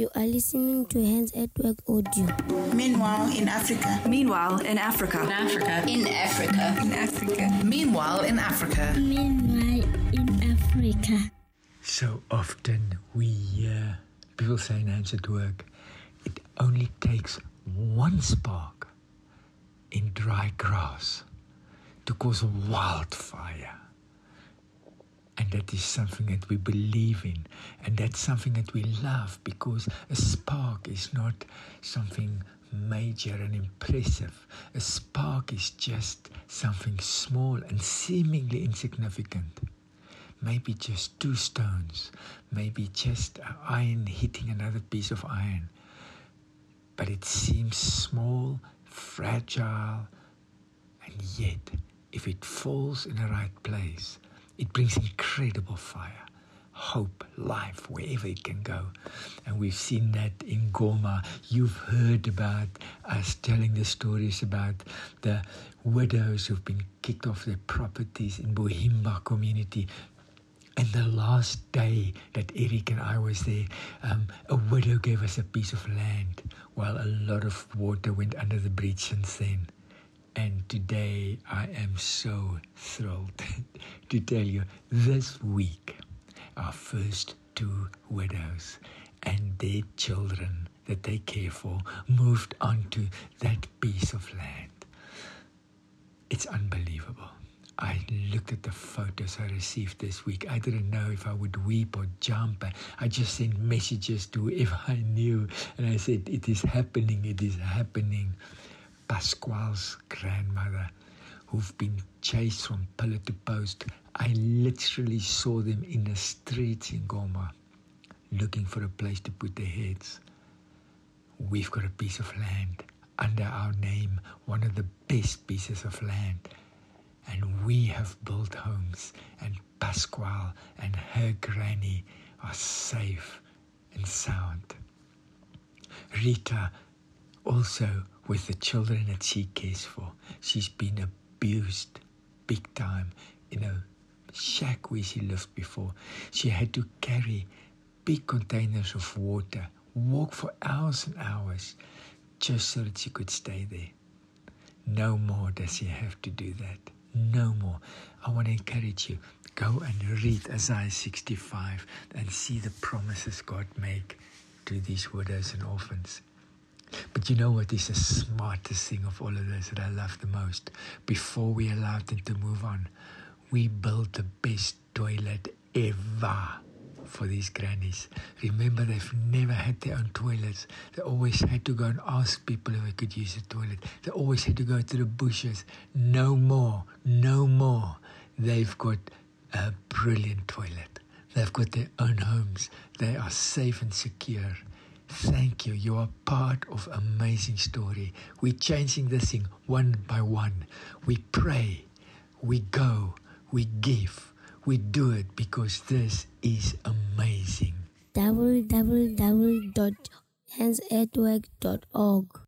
You are listening to Hands at Work Audio. Meanwhile, in Africa. Meanwhile, in Africa. In Africa. In Africa. In Africa. Meanwhile, in Africa. Meanwhile, in Africa. So often we hear people saying hands at work, it only takes one spark in dry grass to cause a wildfire. That is something that we believe in. And that's something that we love because a spark is not something major and impressive. A spark is just something small and seemingly insignificant. Maybe just two stones, maybe just iron hitting another piece of iron. But it seems small, fragile, and yet, if it falls in the right place, it brings incredible fire, hope, life, wherever it can go. And we've seen that in Goma. You've heard about us telling the stories about the widows who've been kicked off their properties in Bohimba community. And the last day that Eric and I was there, um, a widow gave us a piece of land while a lot of water went under the bridge since then. And today I am so thrilled to tell you this week our first two widows and their children that they care for moved onto that piece of land. It's unbelievable. I looked at the photos I received this week. I didn't know if I would weep or jump. I just sent messages to if I knew and I said, It is happening, it is happening. Pasquale's grandmother, who've been chased from pillar to post. I literally saw them in the streets in Goma looking for a place to put their heads. We've got a piece of land under our name, one of the best pieces of land. And we have built homes, and Pasquale and her granny are safe and sound. Rita also with the children that she cares for. She's been abused big time in a shack where she lived before. She had to carry big containers of water, walk for hours and hours just so that she could stay there. No more does she have to do that. No more. I want to encourage you. Go and read Isaiah 65 and see the promises God make to these widows and orphans. But you know what is the smartest thing of all of this that I love the most? Before we allowed them to move on, we built the best toilet ever for these grannies. Remember, they've never had their own toilets. They always had to go and ask people if they could use the toilet. They always had to go to the bushes. No more, no more. They've got a brilliant toilet. They've got their own homes. They are safe and secure. Thank you. You are part of amazing story. We're changing this thing one by one. We pray, we go, we give, we do it because this is amazing. www.handsatwork.org